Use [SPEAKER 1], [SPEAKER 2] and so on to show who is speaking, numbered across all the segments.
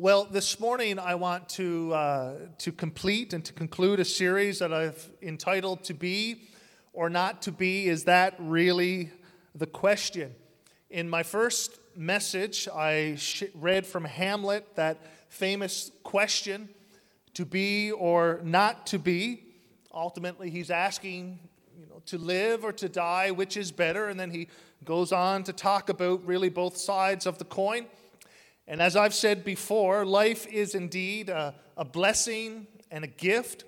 [SPEAKER 1] Well, this morning I want to, uh, to complete and to conclude a series that I've entitled To Be or Not to Be. Is that really the question? In my first message, I read from Hamlet that famous question to be or not to be. Ultimately, he's asking you know, to live or to die, which is better? And then he goes on to talk about really both sides of the coin. And as I've said before, life is indeed a, a blessing and a gift.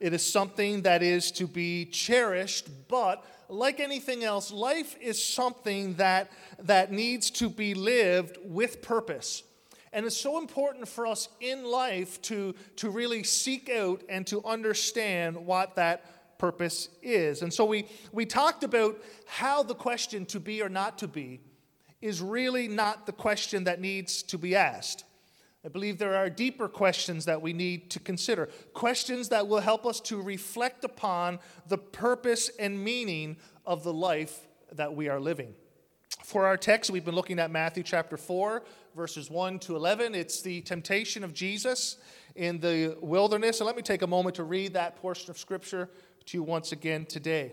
[SPEAKER 1] It is something that is to be cherished, but like anything else, life is something that, that needs to be lived with purpose. And it's so important for us in life to, to really seek out and to understand what that purpose is. And so we, we talked about how the question to be or not to be is really not the question that needs to be asked. I believe there are deeper questions that we need to consider, questions that will help us to reflect upon the purpose and meaning of the life that we are living. For our text, we've been looking at Matthew chapter 4, verses 1 to 11. It's the temptation of Jesus in the wilderness. And let me take a moment to read that portion of scripture to you once again today.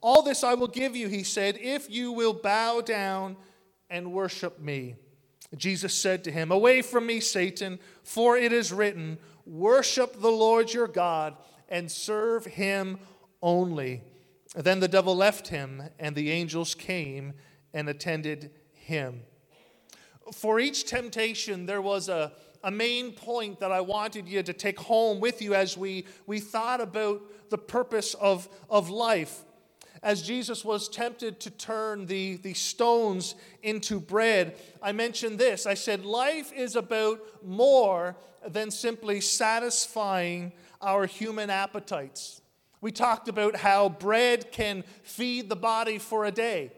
[SPEAKER 1] All this I will give you, he said, if you will bow down and worship me. Jesus said to him, Away from me, Satan, for it is written, Worship the Lord your God and serve him only. Then the devil left him, and the angels came and attended him. For each temptation, there was a, a main point that I wanted you to take home with you as we, we thought about the purpose of, of life as Jesus was tempted to turn the, the stones into bread, I mentioned this. I said, Life is about more than simply satisfying our human appetites. We talked about how bread can feed the body for a day,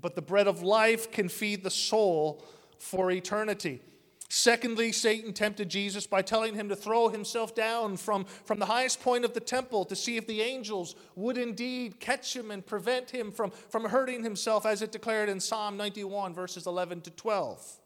[SPEAKER 1] but the bread of life can feed the soul for eternity. Secondly, Satan tempted Jesus by telling him to throw himself down from, from the highest point of the temple to see if the angels would indeed catch him and prevent him from, from hurting himself, as it declared in Psalm 91, verses 11 to 12.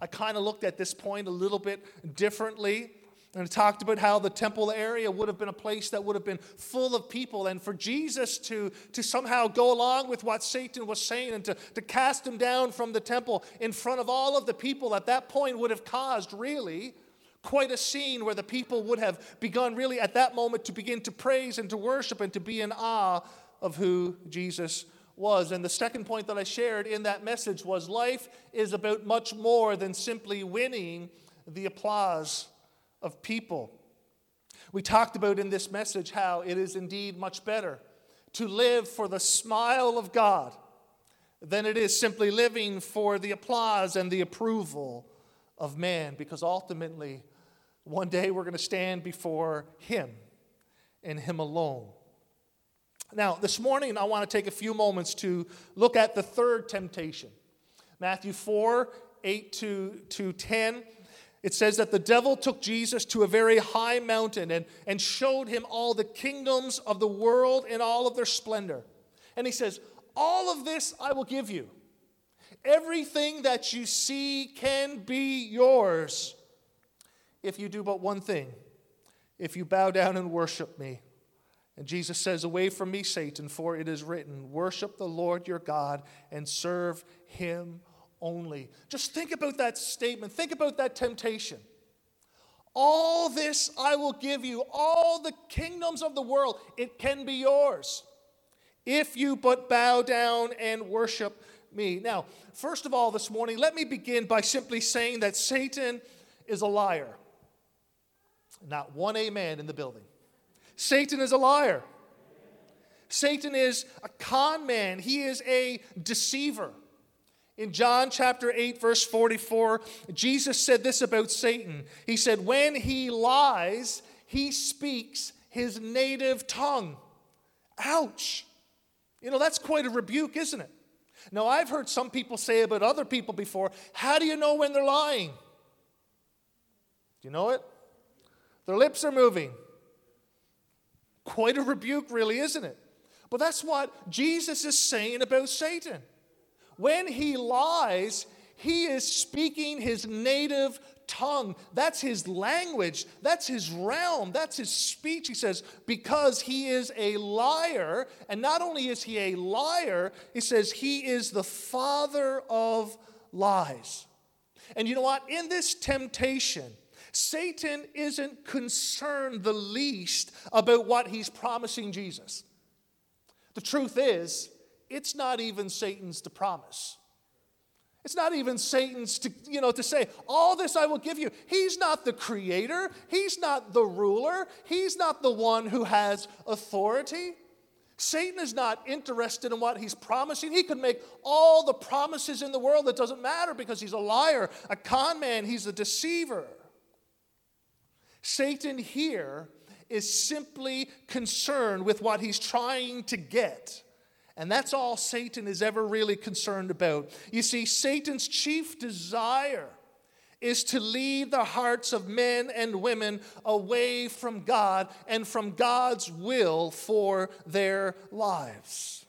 [SPEAKER 1] I kind of looked at this point a little bit differently. And it talked about how the temple area would have been a place that would have been full of people. And for Jesus to, to somehow go along with what Satan was saying and to, to cast him down from the temple in front of all of the people at that point would have caused really quite a scene where the people would have begun really at that moment to begin to praise and to worship and to be in awe of who Jesus was. And the second point that I shared in that message was life is about much more than simply winning the applause of people. We talked about in this message how it is indeed much better to live for the smile of God than it is simply living for the applause and the approval of man, because ultimately, one day we're going to stand before Him and Him alone. Now, this morning, I want to take a few moments to look at the third temptation Matthew 4 8 to, to 10 it says that the devil took Jesus to a very high mountain and, and showed him all the kingdoms of the world in all of their splendor. And he says, All of this I will give you. Everything that you see can be yours if you do but one thing if you bow down and worship me. And Jesus says, Away from me, Satan, for it is written, Worship the Lord your God and serve him only. Just think about that statement. Think about that temptation. All this I will give you, all the kingdoms of the world, it can be yours if you but bow down and worship me. Now, first of all, this morning, let me begin by simply saying that Satan is a liar. Not one amen in the building. Satan is a liar. Satan is a con man, he is a deceiver. In John chapter 8, verse 44, Jesus said this about Satan. He said, When he lies, he speaks his native tongue. Ouch. You know, that's quite a rebuke, isn't it? Now, I've heard some people say about other people before, how do you know when they're lying? Do you know it? Their lips are moving. Quite a rebuke, really, isn't it? But that's what Jesus is saying about Satan. When he lies, he is speaking his native tongue. That's his language. That's his realm. That's his speech. He says, because he is a liar. And not only is he a liar, he says he is the father of lies. And you know what? In this temptation, Satan isn't concerned the least about what he's promising Jesus. The truth is, it's not even Satan's to promise. It's not even Satan's to, you know, to say, all this I will give you. He's not the creator. He's not the ruler. He's not the one who has authority. Satan is not interested in what he's promising. He could make all the promises in the world. It doesn't matter because he's a liar, a con man, he's a deceiver. Satan here is simply concerned with what he's trying to get. And that's all Satan is ever really concerned about. You see, Satan's chief desire is to lead the hearts of men and women away from God and from God's will for their lives.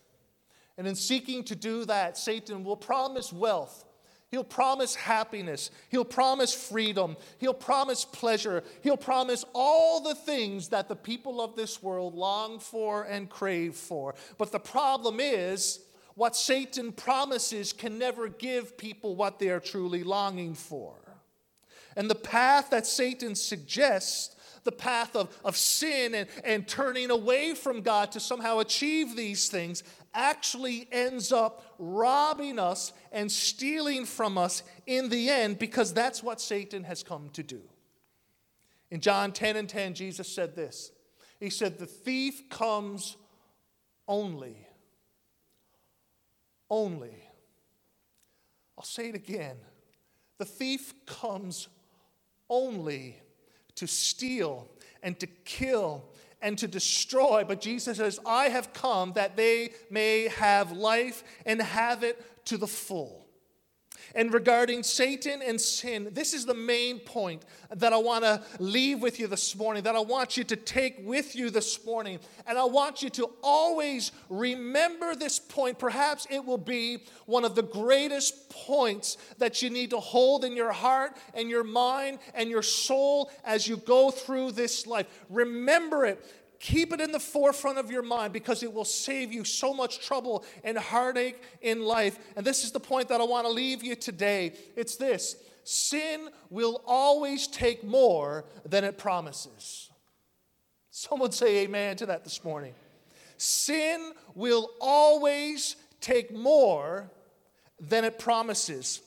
[SPEAKER 1] And in seeking to do that, Satan will promise wealth He'll promise happiness. He'll promise freedom. He'll promise pleasure. He'll promise all the things that the people of this world long for and crave for. But the problem is, what Satan promises can never give people what they are truly longing for. And the path that Satan suggests the path of, of sin and, and turning away from God to somehow achieve these things actually ends up robbing us and stealing from us in the end because that's what Satan has come to do. In John 10 and 10, Jesus said this He said, The thief comes only. Only. I'll say it again. The thief comes only to steal and to kill and to destroy. But Jesus says, I have come that they may have life and have it to the full. And regarding Satan and sin, this is the main point that I want to leave with you this morning, that I want you to take with you this morning. And I want you to always remember this point. Perhaps it will be one of the greatest points that you need to hold in your heart and your mind and your soul as you go through this life. Remember it Keep it in the forefront of your mind because it will save you so much trouble and heartache in life. And this is the point that I want to leave you today. It's this sin will always take more than it promises. Someone say amen to that this morning. Sin will always take more than it promises.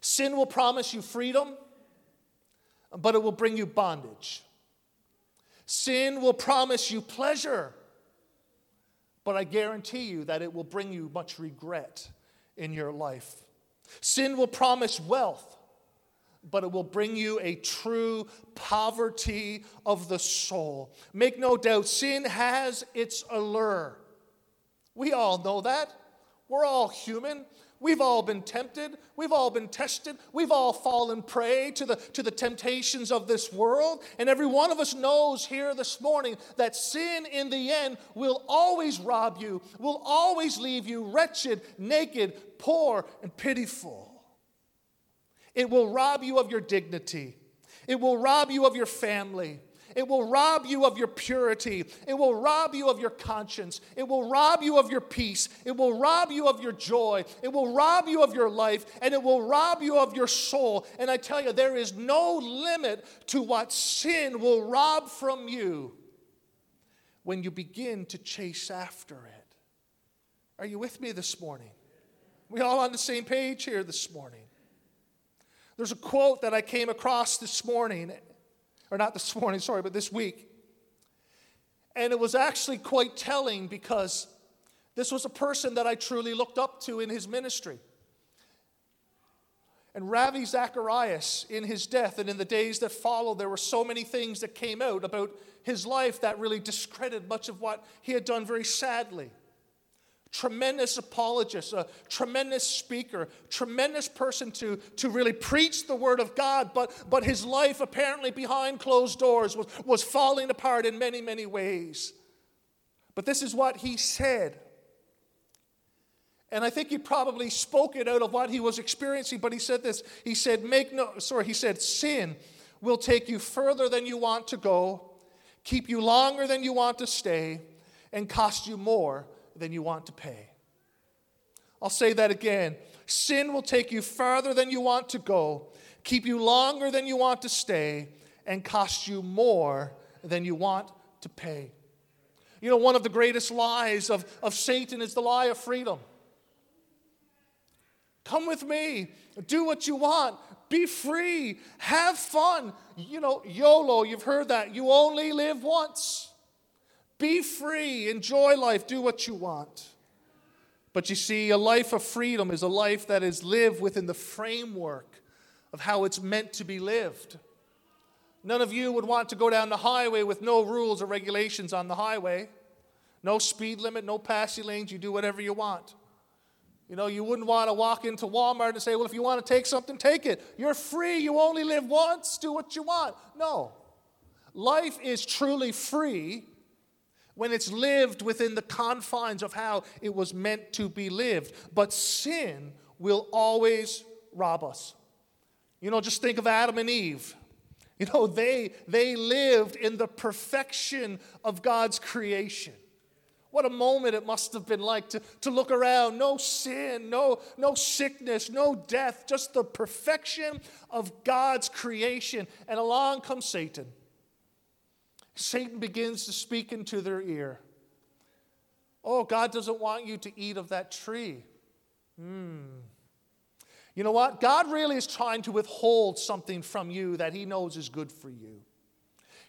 [SPEAKER 1] Sin will promise you freedom, but it will bring you bondage. Sin will promise you pleasure, but I guarantee you that it will bring you much regret in your life. Sin will promise wealth, but it will bring you a true poverty of the soul. Make no doubt, sin has its allure. We all know that. We're all human. We've all been tempted. We've all been tested. We've all fallen prey to the, to the temptations of this world. And every one of us knows here this morning that sin in the end will always rob you, will always leave you wretched, naked, poor, and pitiful. It will rob you of your dignity. It will rob you of your family. It will rob you of your purity. It will rob you of your conscience. It will rob you of your peace. It will rob you of your joy. It will rob you of your life. And it will rob you of your soul. And I tell you, there is no limit to what sin will rob from you when you begin to chase after it. Are you with me this morning? We all on the same page here this morning. There's a quote that I came across this morning, or not this morning, sorry, but this week. And it was actually quite telling because this was a person that I truly looked up to in his ministry. And Ravi Zacharias, in his death and in the days that followed, there were so many things that came out about his life that really discredited much of what he had done very sadly tremendous apologist, a tremendous speaker, tremendous person to, to really preach the word of God, but, but his life apparently behind closed doors was, was falling apart in many, many ways. But this is what he said. And I think he probably spoke it out of what he was experiencing, but he said this. He said, Make no, sorry, he said, sin will take you further than you want to go, keep you longer than you want to stay, and cost you more than you want to pay. I'll say that again. Sin will take you farther than you want to go, keep you longer than you want to stay, and cost you more than you want to pay. You know, one of the greatest lies of, of Satan is the lie of freedom. Come with me, do what you want, be free, have fun. You know, YOLO, you've heard that. You only live once. Be free, enjoy life, do what you want. But you see, a life of freedom is a life that is lived within the framework of how it's meant to be lived. None of you would want to go down the highway with no rules or regulations on the highway. No speed limit, no passing lanes, you do whatever you want. You know, you wouldn't want to walk into Walmart and say, well, if you want to take something, take it. You're free. You only live once. Do what you want. No. Life is truly free when it's lived within the confines of how it was meant to be lived. But sin will always rob us. You know, just think of Adam and Eve. You know, they, they lived in the perfection of God's creation. What a moment it must have been like to, to look around. No sin, no, no sickness, no death, just the perfection of God's creation. And along comes Satan Satan begins to speak into their ear. Oh, God doesn't want you to eat of that tree. Hmm. You know what? God really is trying to withhold something from you that He knows is good for you.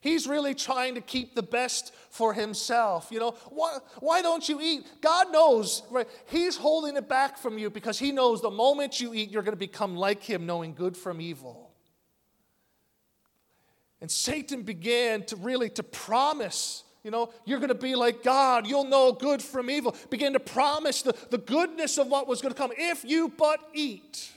[SPEAKER 1] He's really trying to keep the best for himself. You know, why, why don't you eat? God knows, right? He's holding it back from you because he knows the moment you eat, you're going to become like him, knowing good from evil. And Satan began to really to promise, you know, you're going to be like God. You'll know good from evil. Began to promise the, the goodness of what was going to come if you but eat.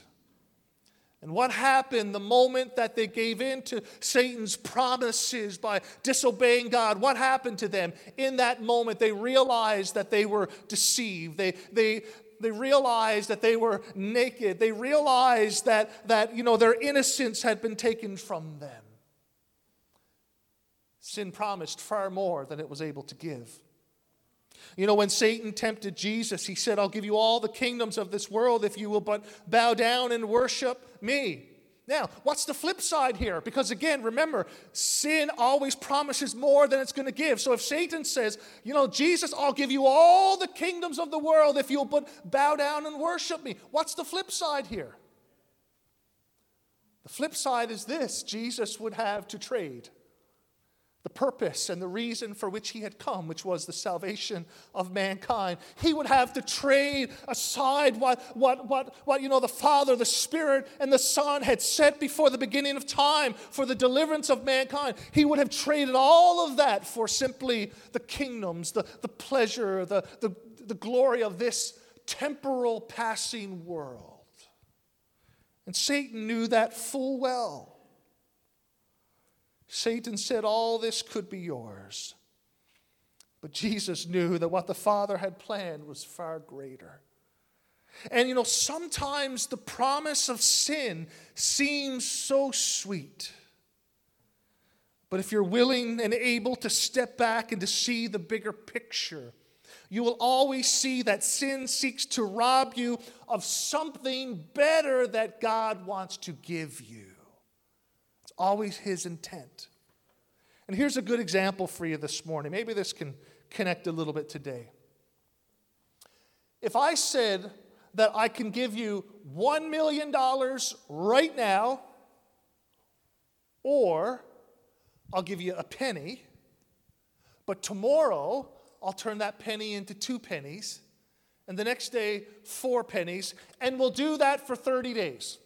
[SPEAKER 1] And what happened the moment that they gave in to Satan's promises by disobeying God? What happened to them? In that moment, they realized that they were deceived. They, they, they realized that they were naked. They realized that, that you know, their innocence had been taken from them. Sin promised far more than it was able to give. You know, when Satan tempted Jesus, he said, I'll give you all the kingdoms of this world if you will but bow down and worship me. Now, what's the flip side here? Because again, remember, sin always promises more than it's going to give. So if Satan says, you know, Jesus, I'll give you all the kingdoms of the world if you'll but bow down and worship me, what's the flip side here? The flip side is this Jesus would have to trade the purpose and the reason for which he had come, which was the salvation of mankind. He would have to trade aside what, what, what, what you know, the Father, the Spirit, and the Son had set before the beginning of time for the deliverance of mankind. He would have traded all of that for simply the kingdoms, the, the pleasure, the, the, the glory of this temporal passing world. And Satan knew that full well. Satan said, All this could be yours. But Jesus knew that what the Father had planned was far greater. And you know, sometimes the promise of sin seems so sweet. But if you're willing and able to step back and to see the bigger picture, you will always see that sin seeks to rob you of something better that God wants to give you. Always His intent. And here's a good example for you this morning. Maybe this can connect a little bit today. If I said that I can give you $1 million right now, or I'll give you a penny, but tomorrow I'll turn that penny into two pennies, and the next day, four pennies, and we'll do that for 30 days.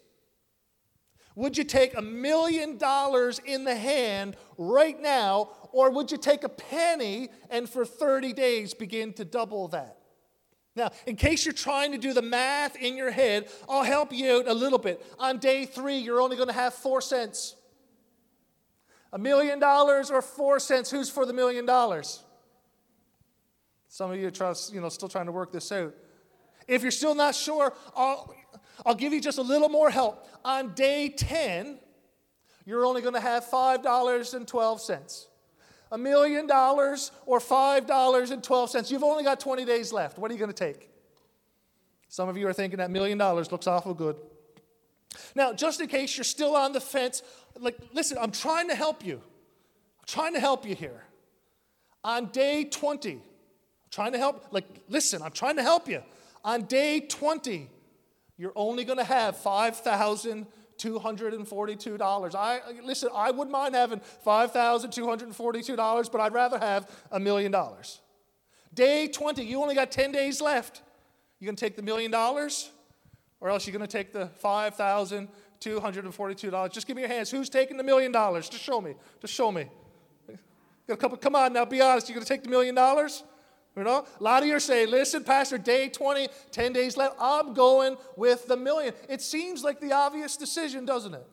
[SPEAKER 1] Would you take a million dollars in the hand right now, or would you take a penny and for 30 days begin to double that? Now, in case you're trying to do the math in your head, I'll help you out a little bit. On day three, you're only going to have four cents. A million dollars or four cents, who's for the million dollars? Some of you are you know, still trying to work this out. If you're still not sure, I'll, I'll give you just a little more help. On day 10, you're only going to have $5.12. A million dollars or $5.12. You've only got 20 days left. What are you going to take? Some of you are thinking that million dollars looks awful good. Now, just in case you're still on the fence, like, listen, I'm trying to help you. I'm trying to help you here. On day 20, I'm trying to help, like, listen, I'm trying to help you. On day 20, you're only going to have $5,242. I listen, I wouldn't mind having $5,242, but I'd rather have a million dollars. Day 20, you only got 10 days left. You going to take the million dollars or else you're going to take the $5,242. Just give me your hands. Who's taking the million dollars? Just show me. Just show me. Got a couple, come on now, be honest. You're going to take the million dollars? You know, a lot of you are saying, listen, Pastor, day 20, 10 days left. I'm going with the million. It seems like the obvious decision, doesn't it?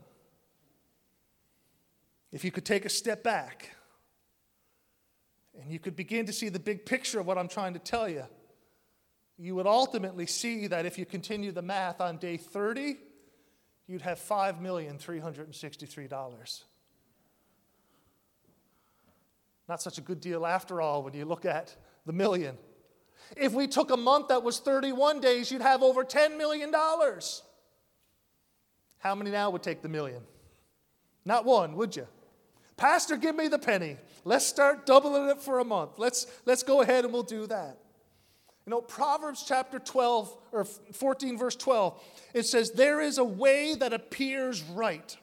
[SPEAKER 1] If you could take a step back and you could begin to see the big picture of what I'm trying to tell you, you would ultimately see that if you continue the math on day 30, you'd have $5,363. Not such a good deal after all when you look at the million. If we took a month that was 31 days, you'd have over $10 million. How many now would take the million? Not one, would you? Pastor, give me the penny. Let's start doubling it for a month. Let's, let's go ahead and we'll do that. You know, Proverbs chapter 12, or 14, verse 12, it says, There is a way that appears right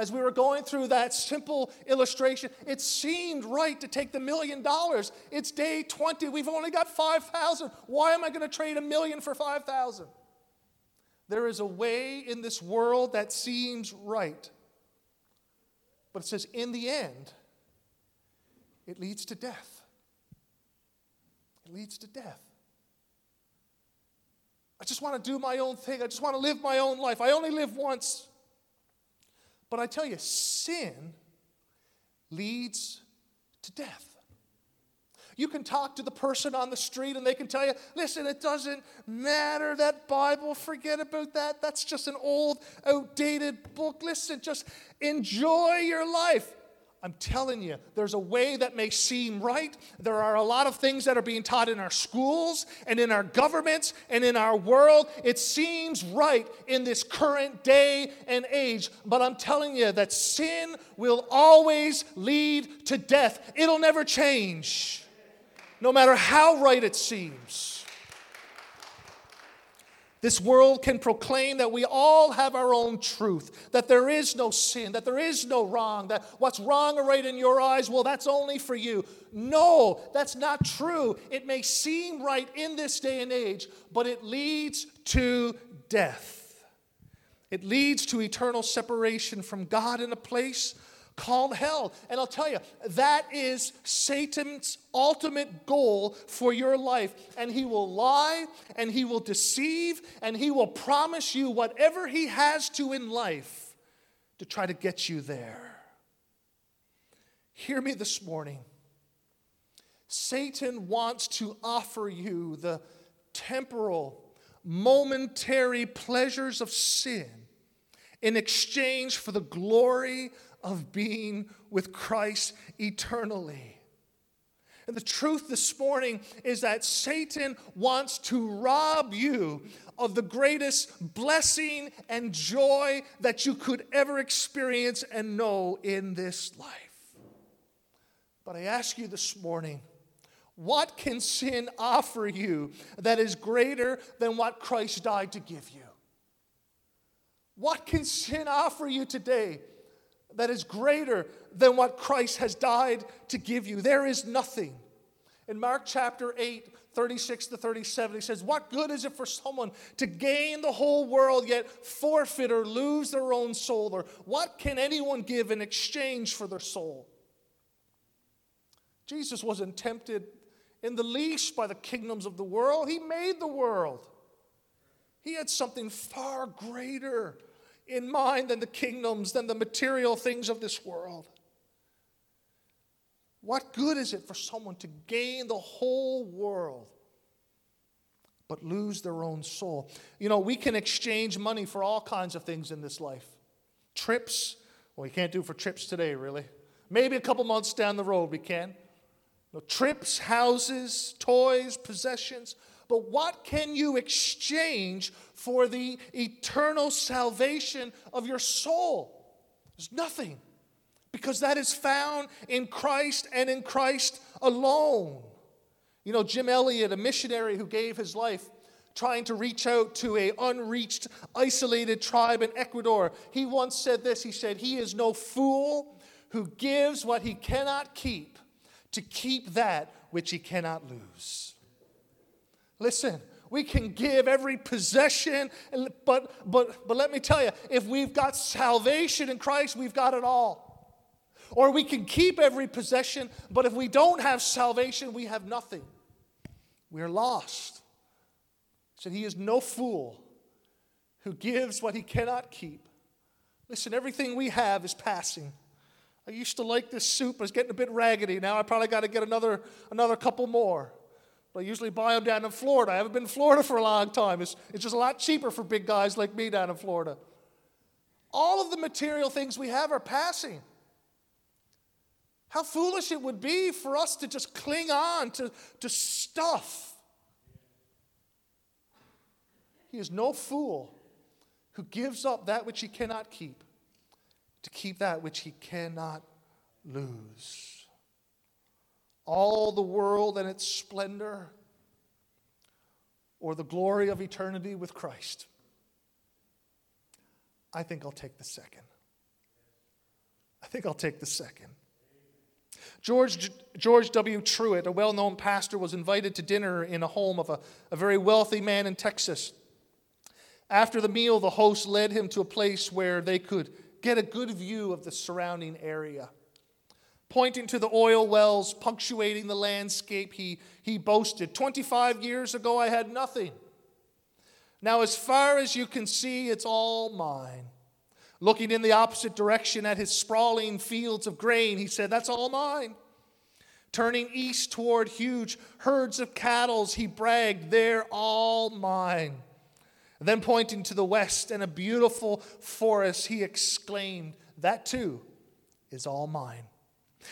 [SPEAKER 1] as we were going through that simple illustration, it seemed right to take the million dollars. It's day 20. We've only got 5,000. Why am I going to trade a million for 5,000? There is a way in this world that seems right. But it says, in the end, it leads to death. It leads to death. I just want to do my own thing. I just want to live my own life. I only live once. But I tell you, sin leads to death. You can talk to the person on the street and they can tell you, listen, it doesn't matter that Bible, forget about that. That's just an old, outdated book. Listen, just enjoy your life. I'm telling you, there's a way that may seem right. There are a lot of things that are being taught in our schools and in our governments and in our world. It seems right in this current day and age, but I'm telling you that sin will always lead to death. It'll never change, no matter how right it seems. This world can proclaim that we all have our own truth, that there is no sin, that there is no wrong, that what's wrong or right in your eyes, well, that's only for you. No, that's not true. It may seem right in this day and age, but it leads to death. It leads to eternal separation from God in a place called hell. And I'll tell you, that is Satan's ultimate goal for your life. And he will lie and he will deceive and he will promise you whatever he has to in life to try to get you there. Hear me this morning. Satan wants to offer you the temporal, momentary pleasures of sin in exchange for the glory of being with Christ eternally. And the truth this morning is that Satan wants to rob you of the greatest blessing and joy that you could ever experience and know in this life. But I ask you this morning, what can sin offer you that is greater than what Christ died to give you? What can sin offer you today that is greater than what Christ has died to give you? There is nothing. In Mark chapter 8, 36 to 37, he says, What good is it for someone to gain the whole world yet forfeit or lose their own soul? Or what can anyone give in exchange for their soul? Jesus wasn't tempted in the least by the kingdoms of the world, He made the world. He had something far greater in mind than the kingdoms, than the material things of this world. What good is it for someone to gain the whole world but lose their own soul? You know, we can exchange money for all kinds of things in this life. Trips, well, we can't do for trips today, really. Maybe a couple months down the road we can. You know, trips, houses, toys, possessions. But what can you exchange for the eternal salvation of your soul? There's nothing because that is found in Christ and in Christ alone. You know, Jim Elliot, a missionary who gave his life trying to reach out to a unreached, isolated tribe in Ecuador, he once said this. He said, He is no fool who gives what he cannot keep to keep that which he cannot lose. Listen, we can give every possession, but, but, but let me tell you, if we've got salvation in Christ, we've got it all. Or we can keep every possession, but if we don't have salvation, we have nothing. We're lost. said, He is no fool who gives what he cannot keep. Listen, everything we have is passing. I used to like this soup, it's getting a bit raggedy. Now I probably got to get another, another couple more. But I usually buy them down in Florida. I haven't been in Florida for a long time. It's, it's just a lot cheaper for big guys like me down in Florida. All of the material things we have are passing. How foolish it would be for us to just cling on to, to stuff. He is no fool who gives up that which he cannot keep to keep that which he cannot lose all the world and its splendor, or the glory of eternity with Christ? I think I'll take the second. I think I'll take the second. George, George W. Truett, a well known pastor, was invited to dinner in a home of a, a very wealthy man in Texas. After the meal, the host led him to a place where they could get a good view of the surrounding area. Pointing to the oil wells punctuating the landscape, he, he boasted 25 years ago, I had nothing. Now, as far as you can see, it's all mine. Looking in the opposite direction at his sprawling fields of grain, he said, That's all mine. Turning east toward huge herds of cattle, he bragged, They're all mine. Then, pointing to the west and a beautiful forest, he exclaimed, That too is all mine.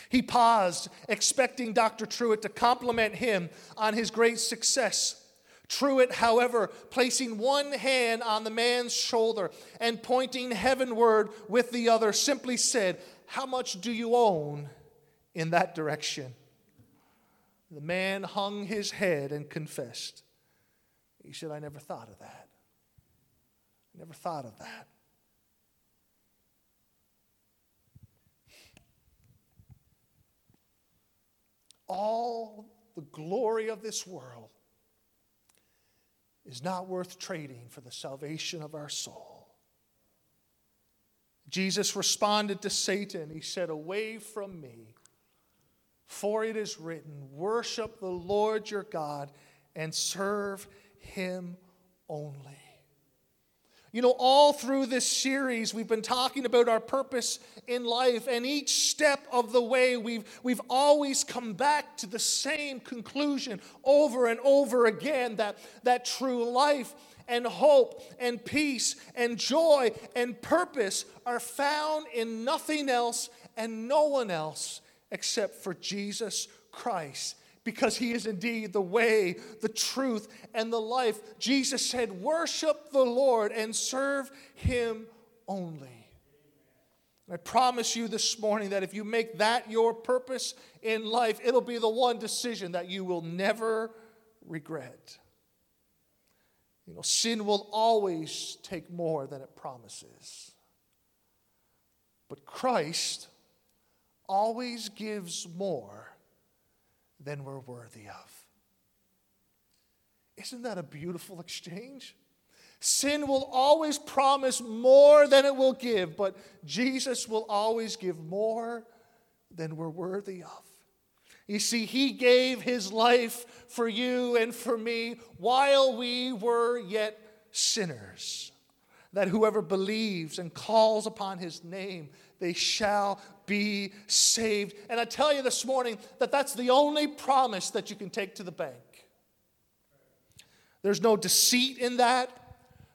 [SPEAKER 1] He paused, expecting Dr. Truett to compliment him on his great success. Truett, however, placing one hand on the man's shoulder and pointing heavenward with the other, simply said, How much do you own in that direction? The man hung his head and confessed. He said, I never thought of that. Never thought of that. All the glory of this world is not worth trading for the salvation of our soul. Jesus responded to Satan. He said, Away from me, for it is written, Worship the Lord your God and serve him only. You know, all through this series, we've been talking about our purpose in life, and each step of the way, we've, we've always come back to the same conclusion over and over again that, that true life and hope and peace and joy and purpose are found in nothing else and no one else except for Jesus Christ because he is indeed the way, the truth, and the life. Jesus said, Worship the Lord and serve him only. I promise you this morning that if you make that your purpose in life, it'll be the one decision that you will never regret. You know, sin will always take more than it promises. But Christ always gives more than we're worthy of. Isn't that a beautiful exchange? Sin will always promise more than it will give, but Jesus will always give more than we're worthy of. You see, He gave His life for you and for me while we were yet sinners. That whoever believes and calls upon His name, they shall be saved. And I tell you this morning that that's the only promise that you can take to the bank. There's no deceit in that.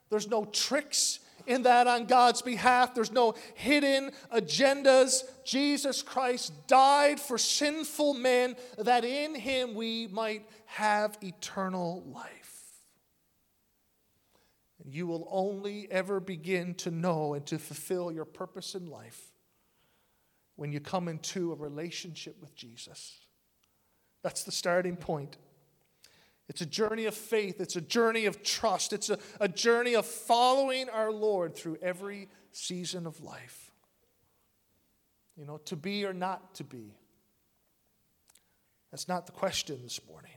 [SPEAKER 1] There's no tricks in that on God's behalf. There's no hidden agendas. Jesus Christ died for sinful men that in him we might have eternal life. And you will only ever begin to know and to fulfill your purpose in life when you come into a relationship with Jesus. That's the starting point. It's a journey of faith, it's a journey of trust, it's a, a journey of following our Lord through every season of life. You know, to be or not to be. That's not the question this morning.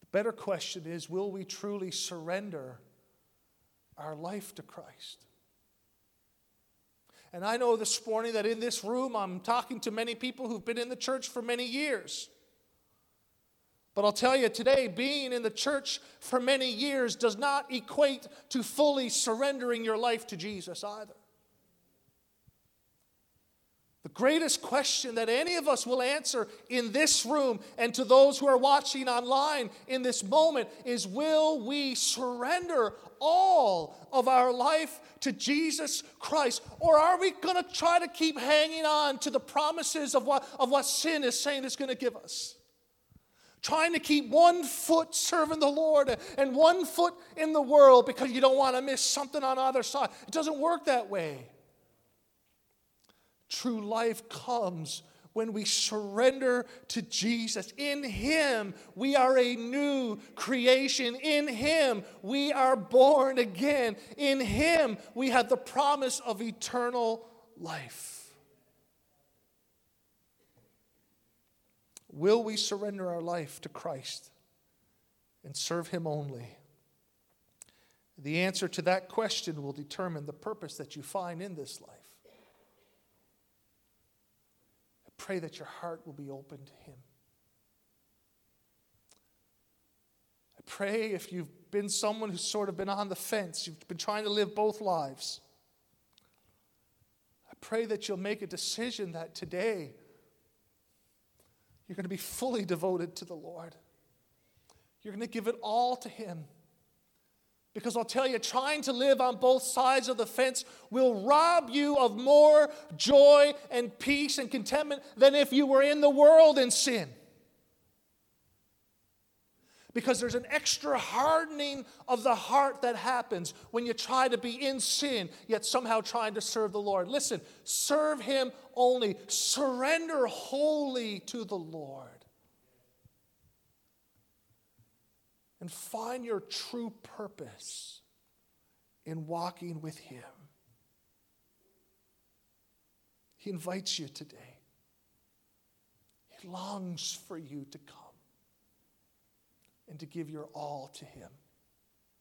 [SPEAKER 1] The better question is will we truly surrender our life to Christ? And I know this morning that in this room I'm talking to many people who've been in the church for many years. But I'll tell you today, being in the church for many years does not equate to fully surrendering your life to Jesus either. Greatest question that any of us will answer in this room and to those who are watching online in this moment is Will we surrender all of our life to Jesus Christ? Or are we going to try to keep hanging on to the promises of what, of what sin is saying it's going to give us? trying to keep one foot serving the Lord and one foot in the world because you don't want to miss something on the other side. It doesn't work that way. True life comes when we surrender to Jesus. In Him, we are a new creation. In Him, we are born again. In Him, we have the promise of eternal life. Will we surrender our life to Christ and serve Him only? The answer to that question will determine the purpose that you find in this life. I pray that your heart will be open to Him. I pray if you've been someone who's sort of been on the fence, you've been trying to live both lives. I pray that you'll make a decision that today you're going to be fully devoted to the Lord. You're going to give it all to Him. Because I'll tell you, trying to live on both sides of the fence will rob you of more joy and peace and contentment than if you were in the world in sin because there's an extra hardening of the heart that happens when you try to be in sin, yet somehow trying to serve the Lord. Listen, serve Him only, surrender wholly to the Lord. And find your true purpose in walking with Him. He invites you today. He longs for you to come and to give your all to Him.